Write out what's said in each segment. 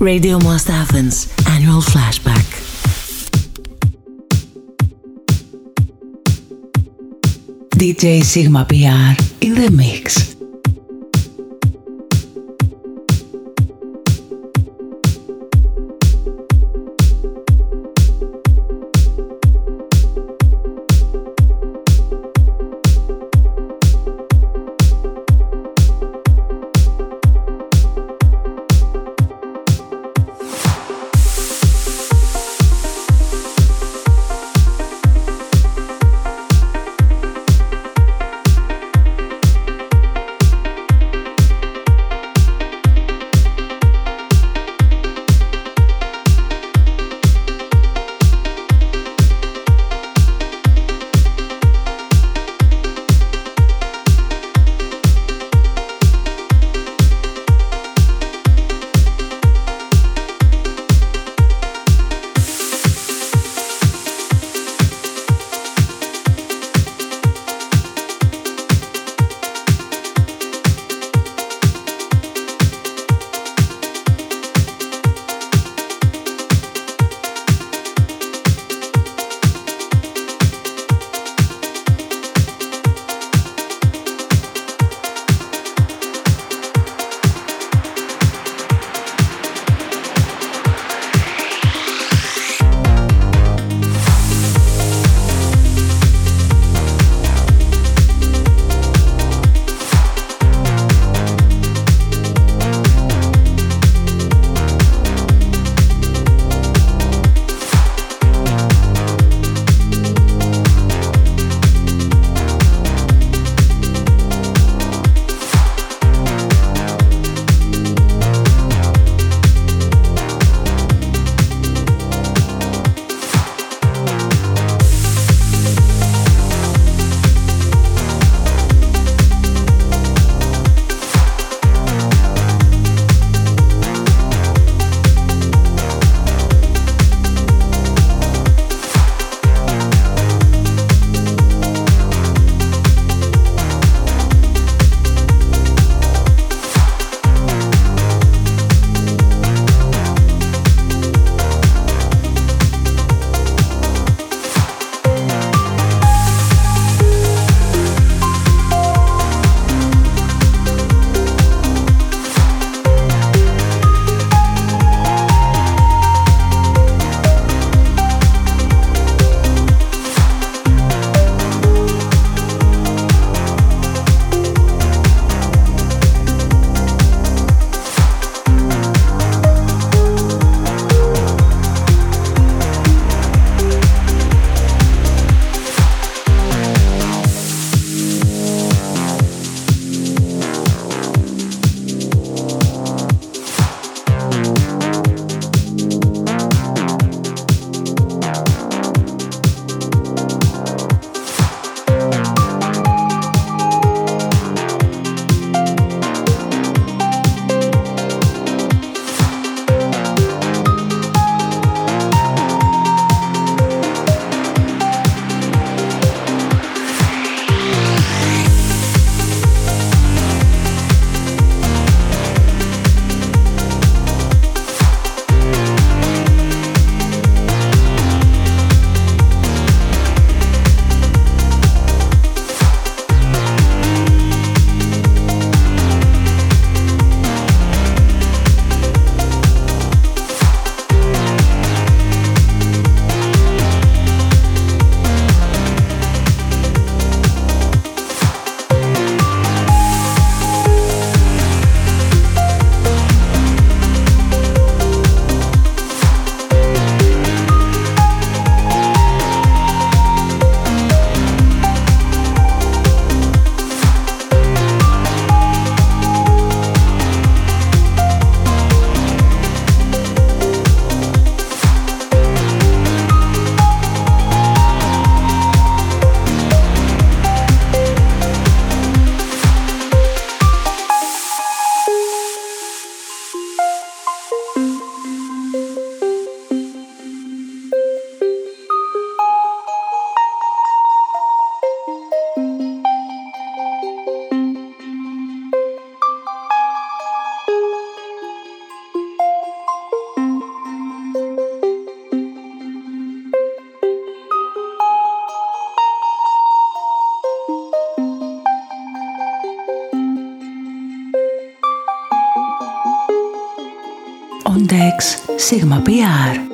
Radio Must Athens annual flashback. DJ Sigma PR in the mix. Sigma PR.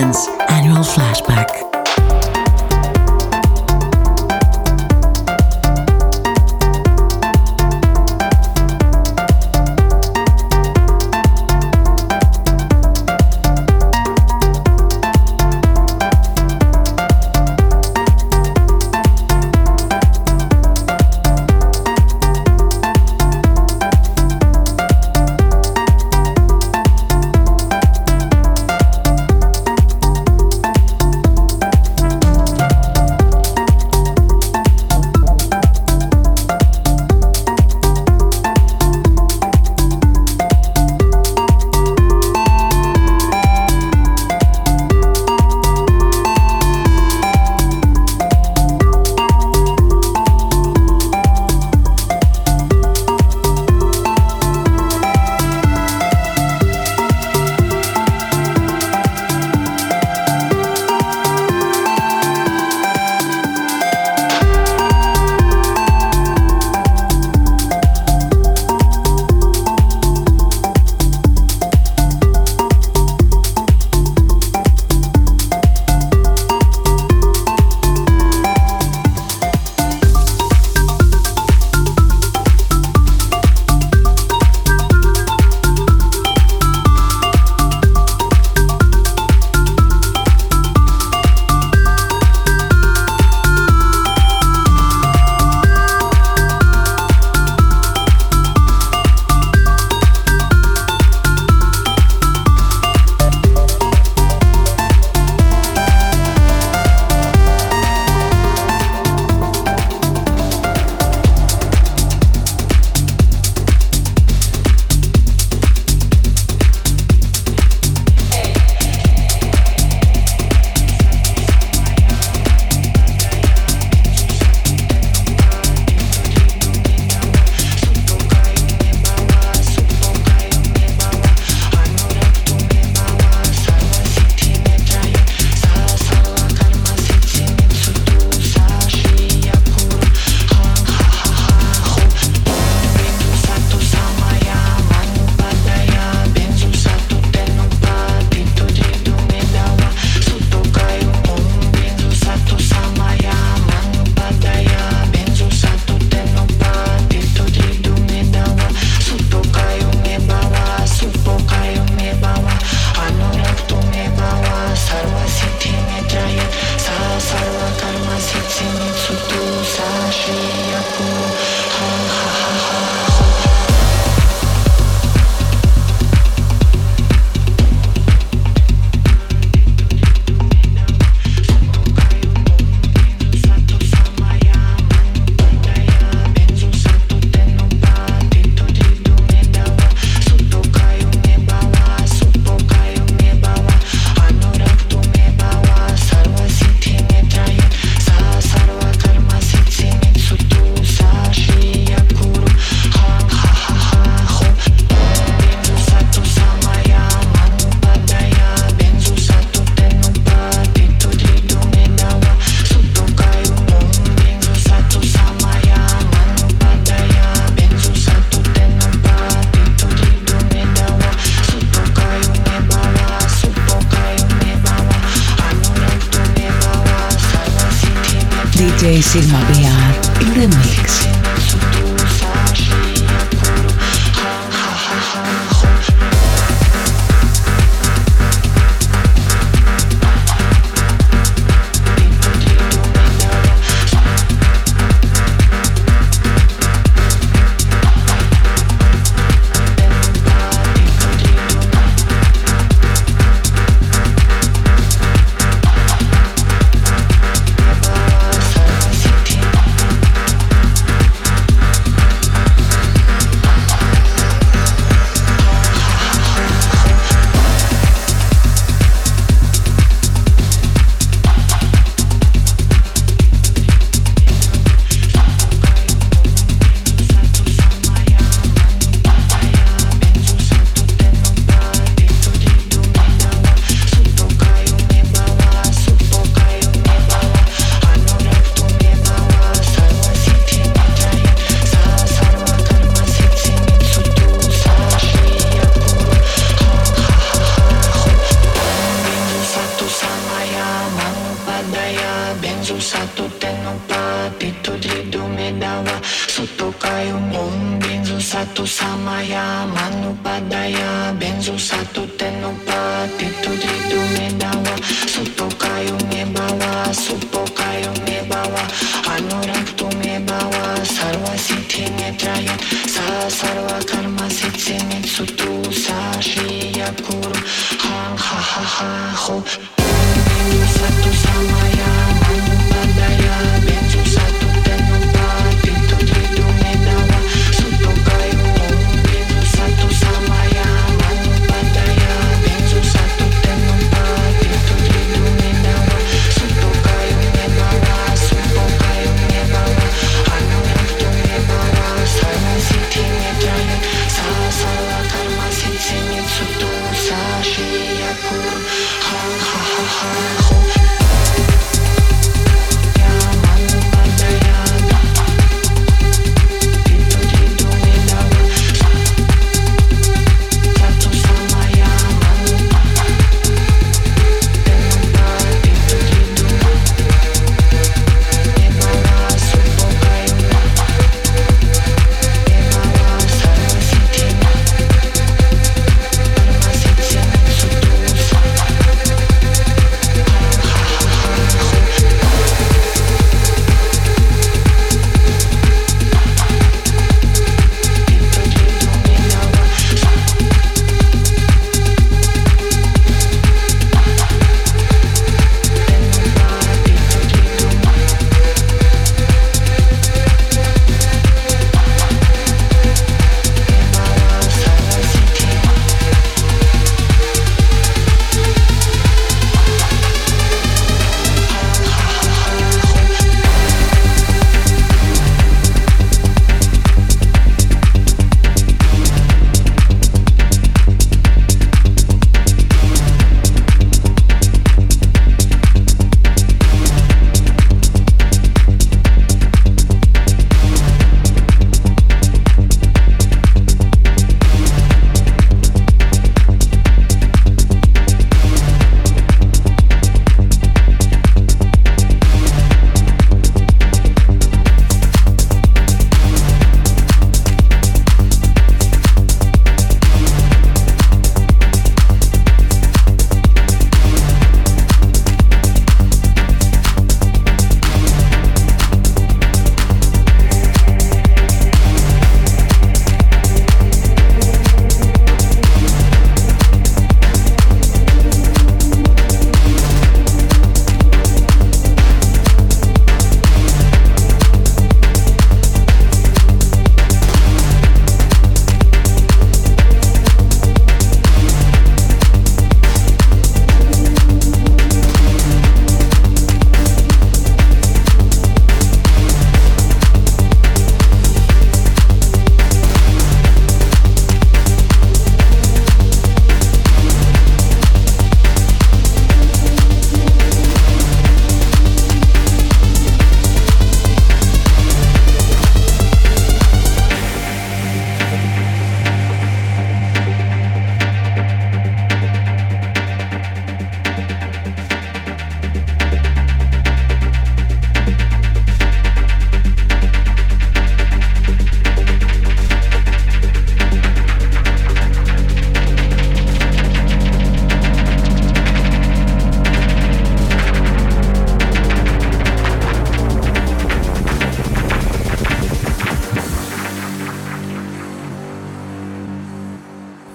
happens.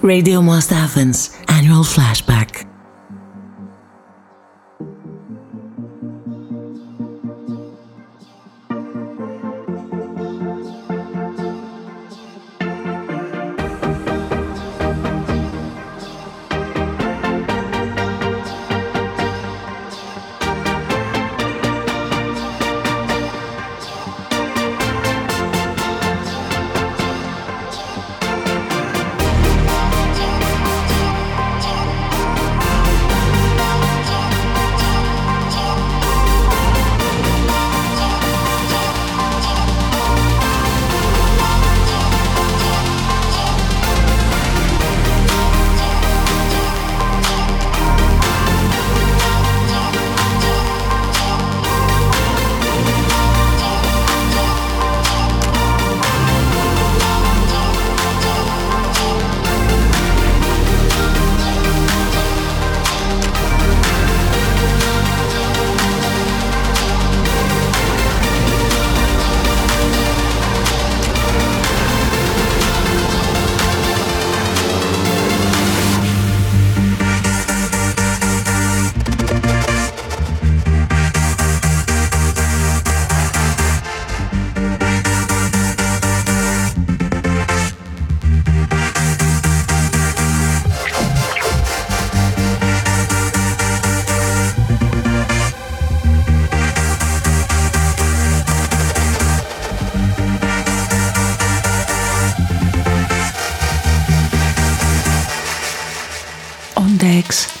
Radio Must Athens Annual Flashback.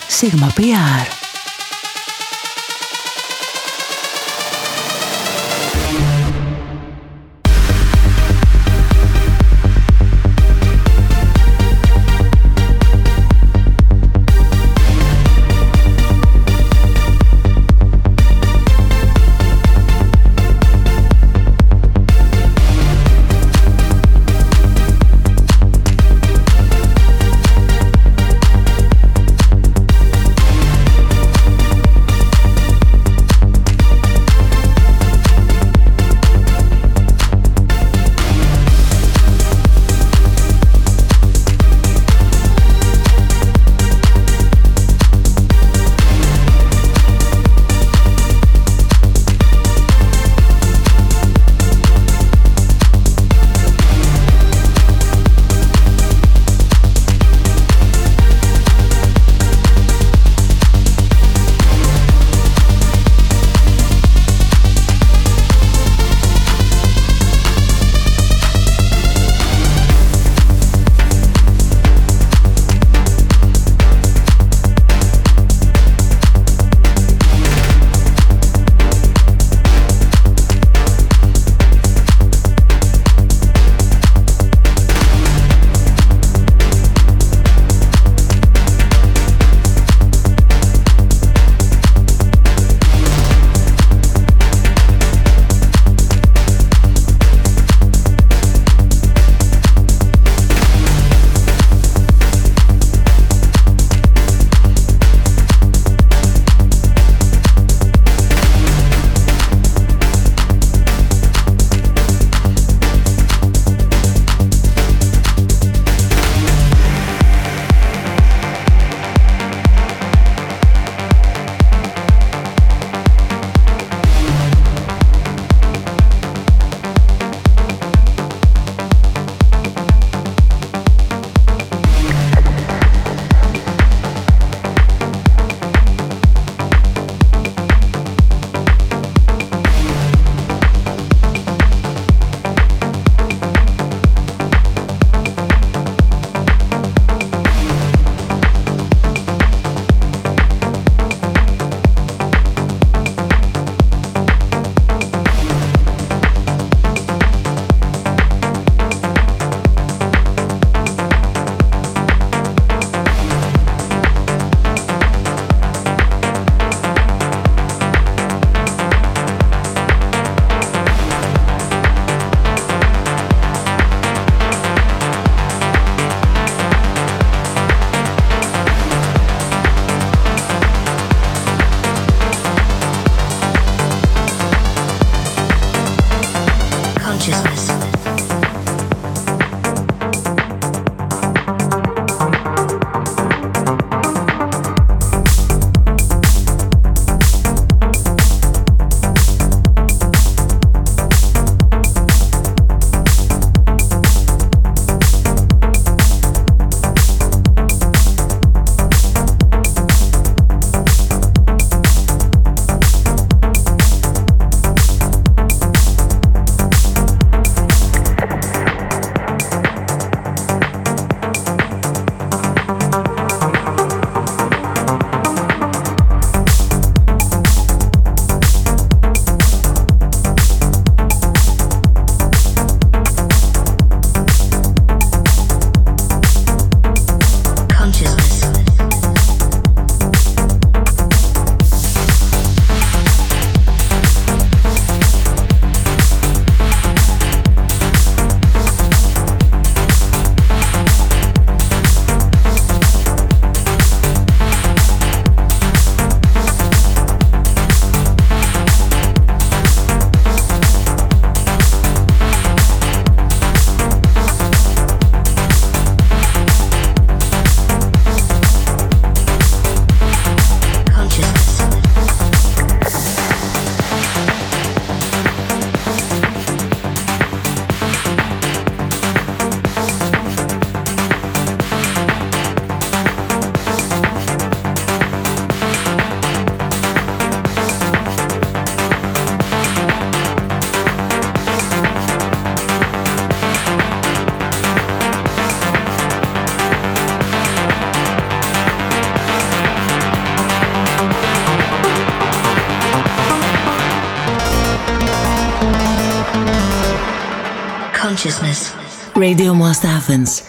Sigma PR. Radio Must Athens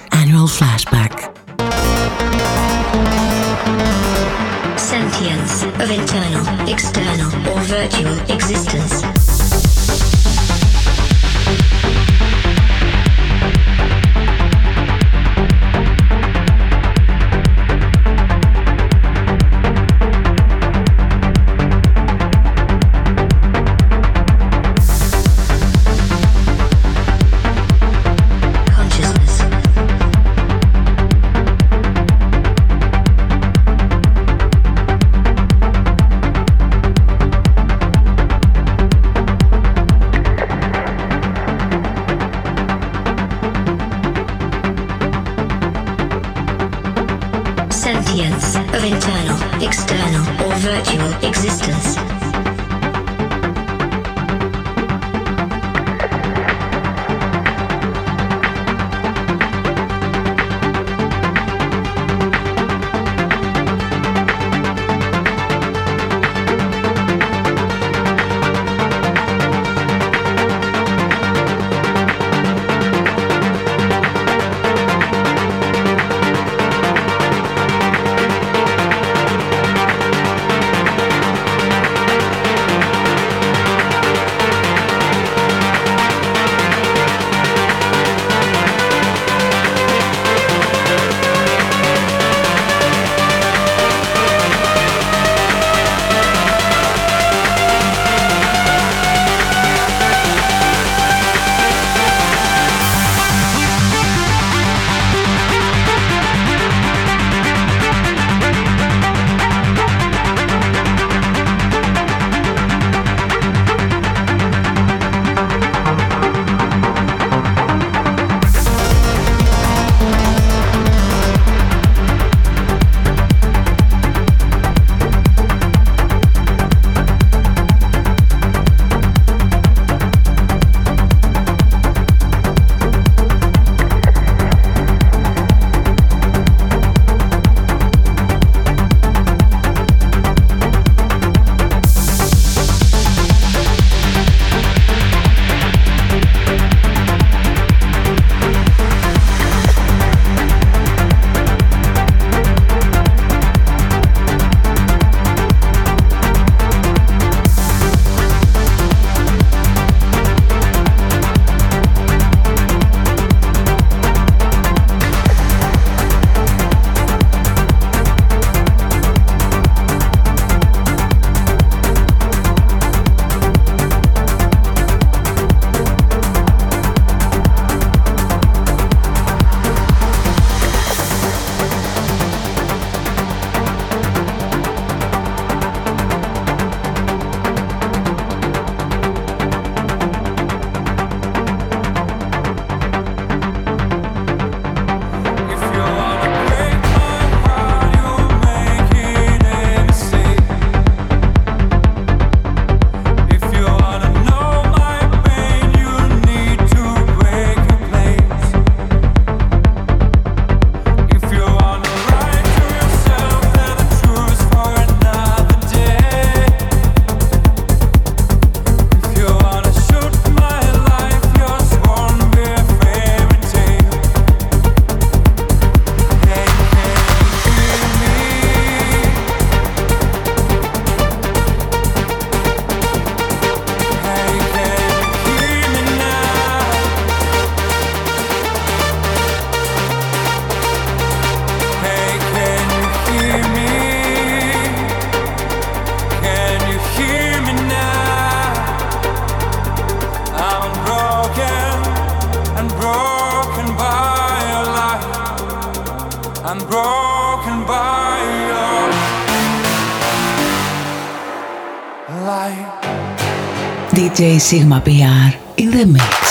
DJ Sigma PR in the mix.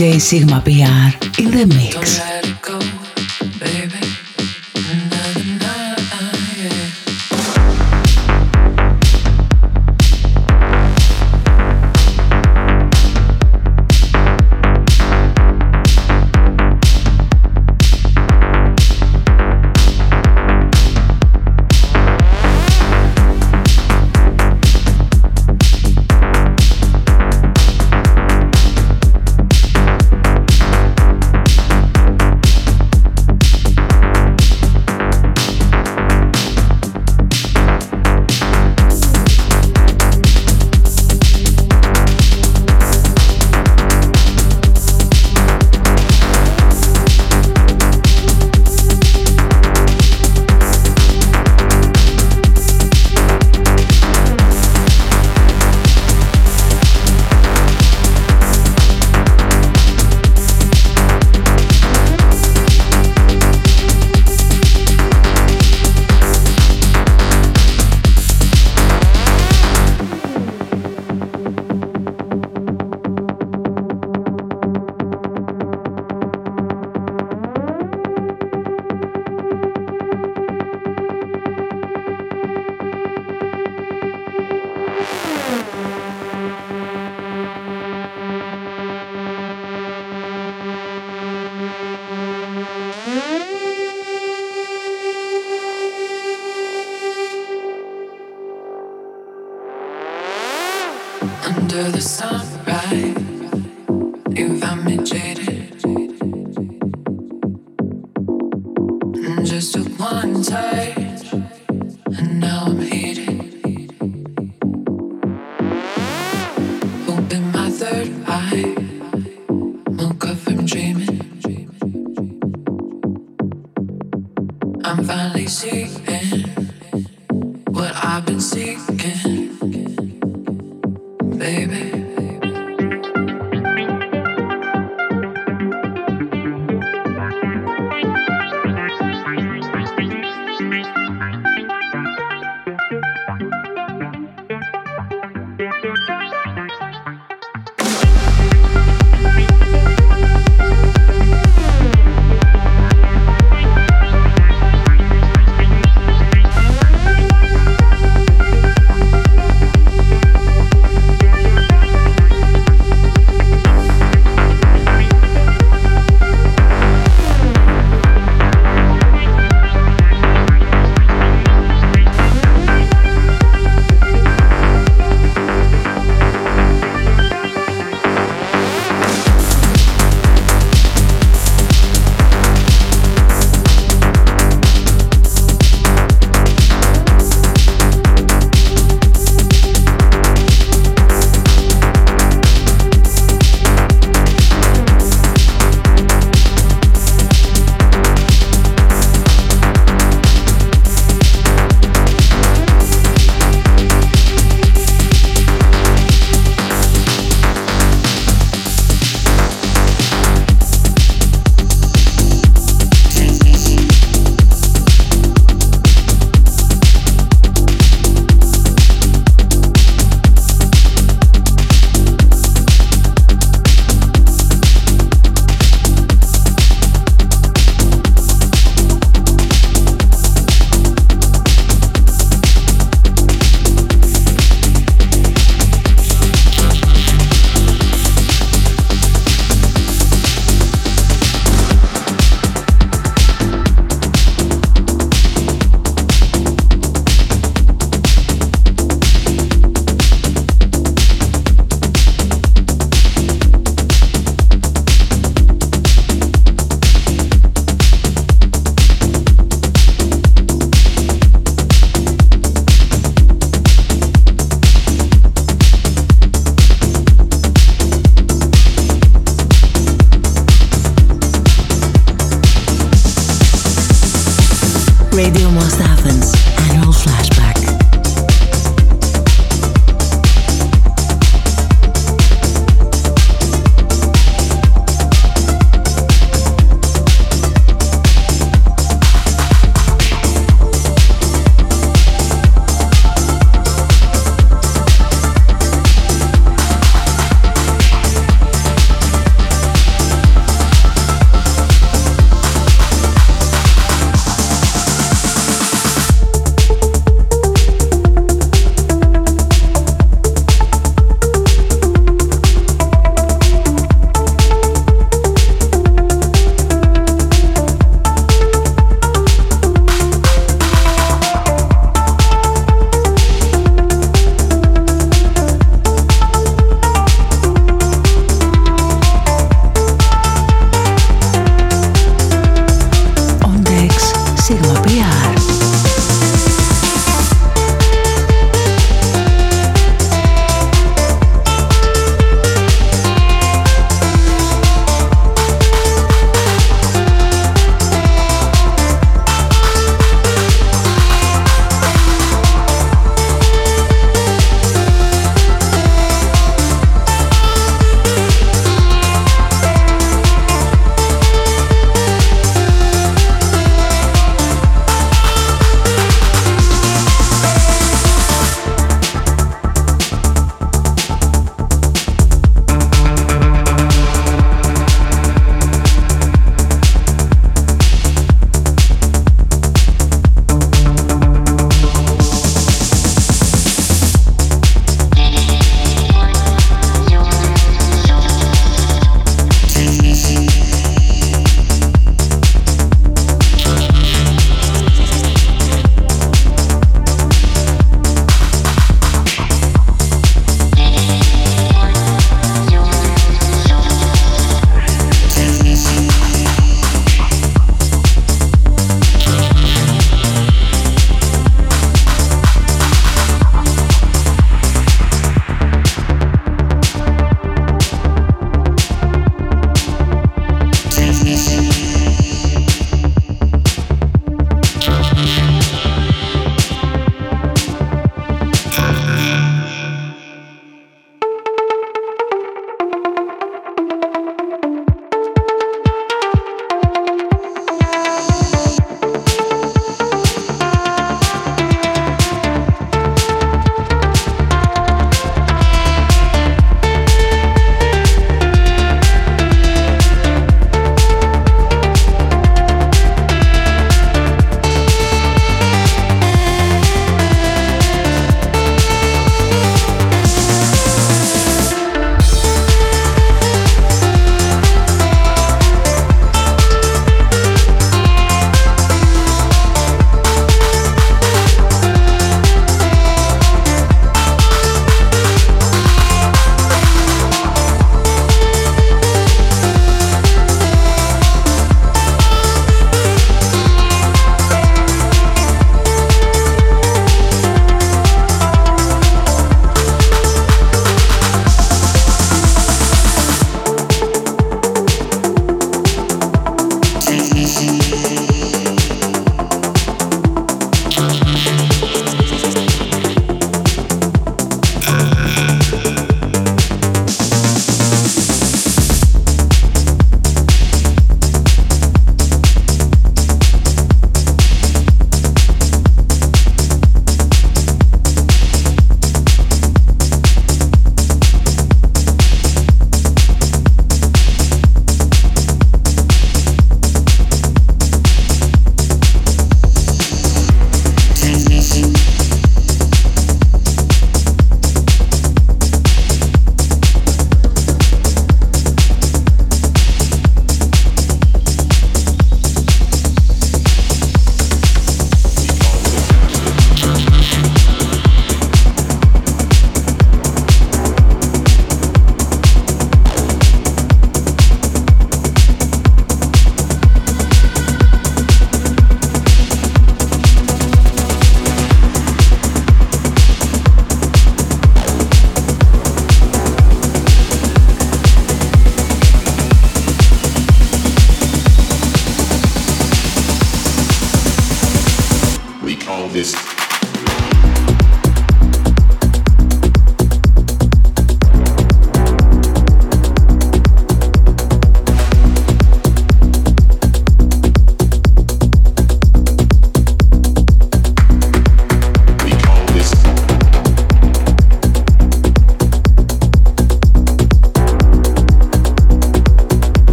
DJ Sigma PR in the mix. again, baby.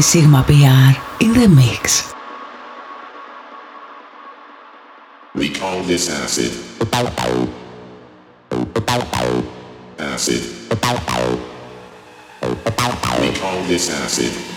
Sigma PR in the mix. We call this acid. Acid. We call this. Acid.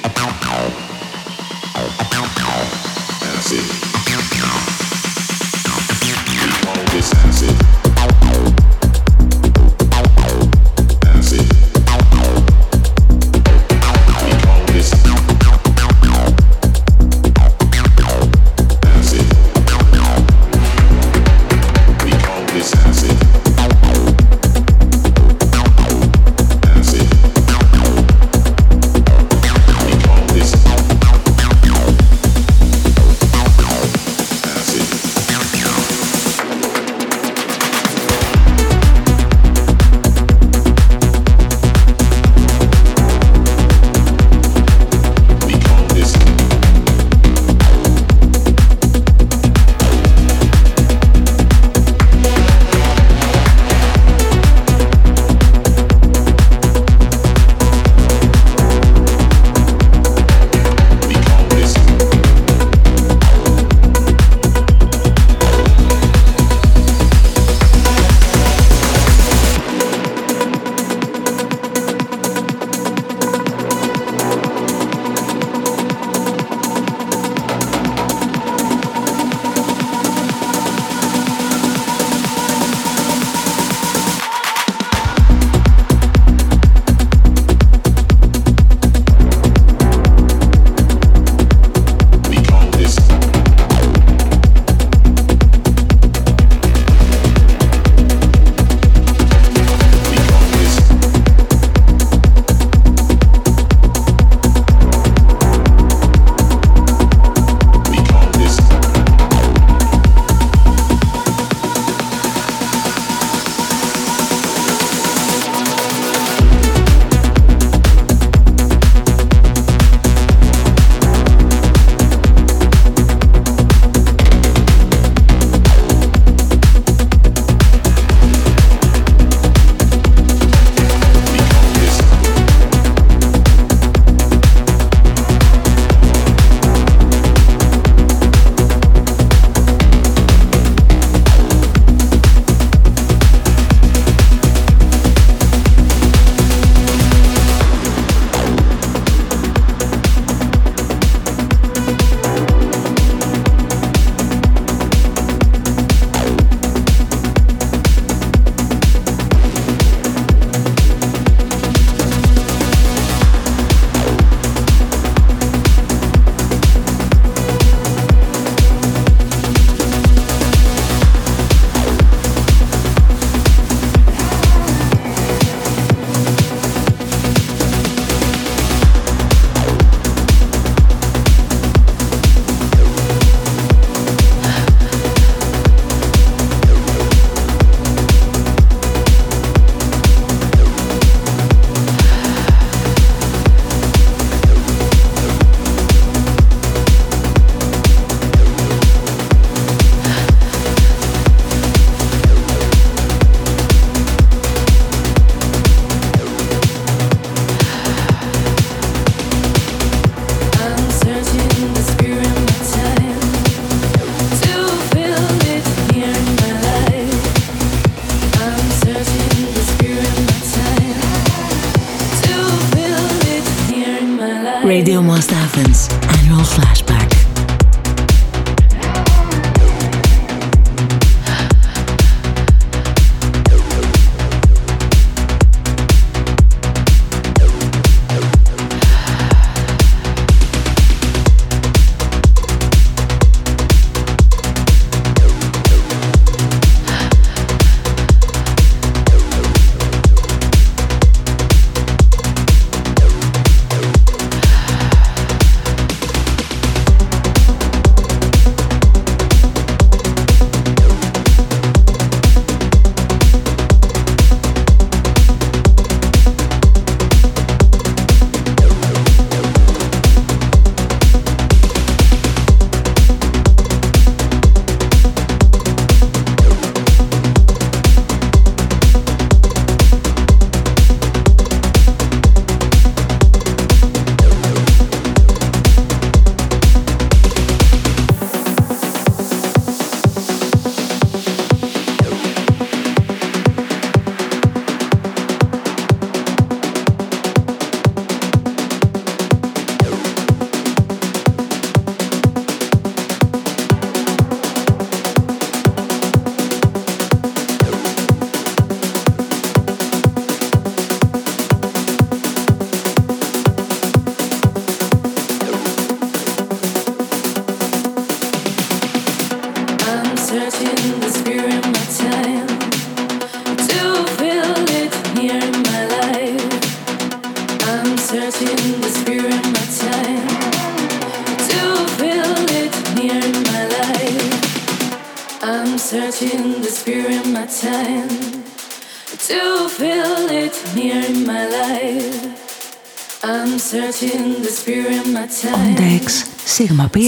On decks Sigma To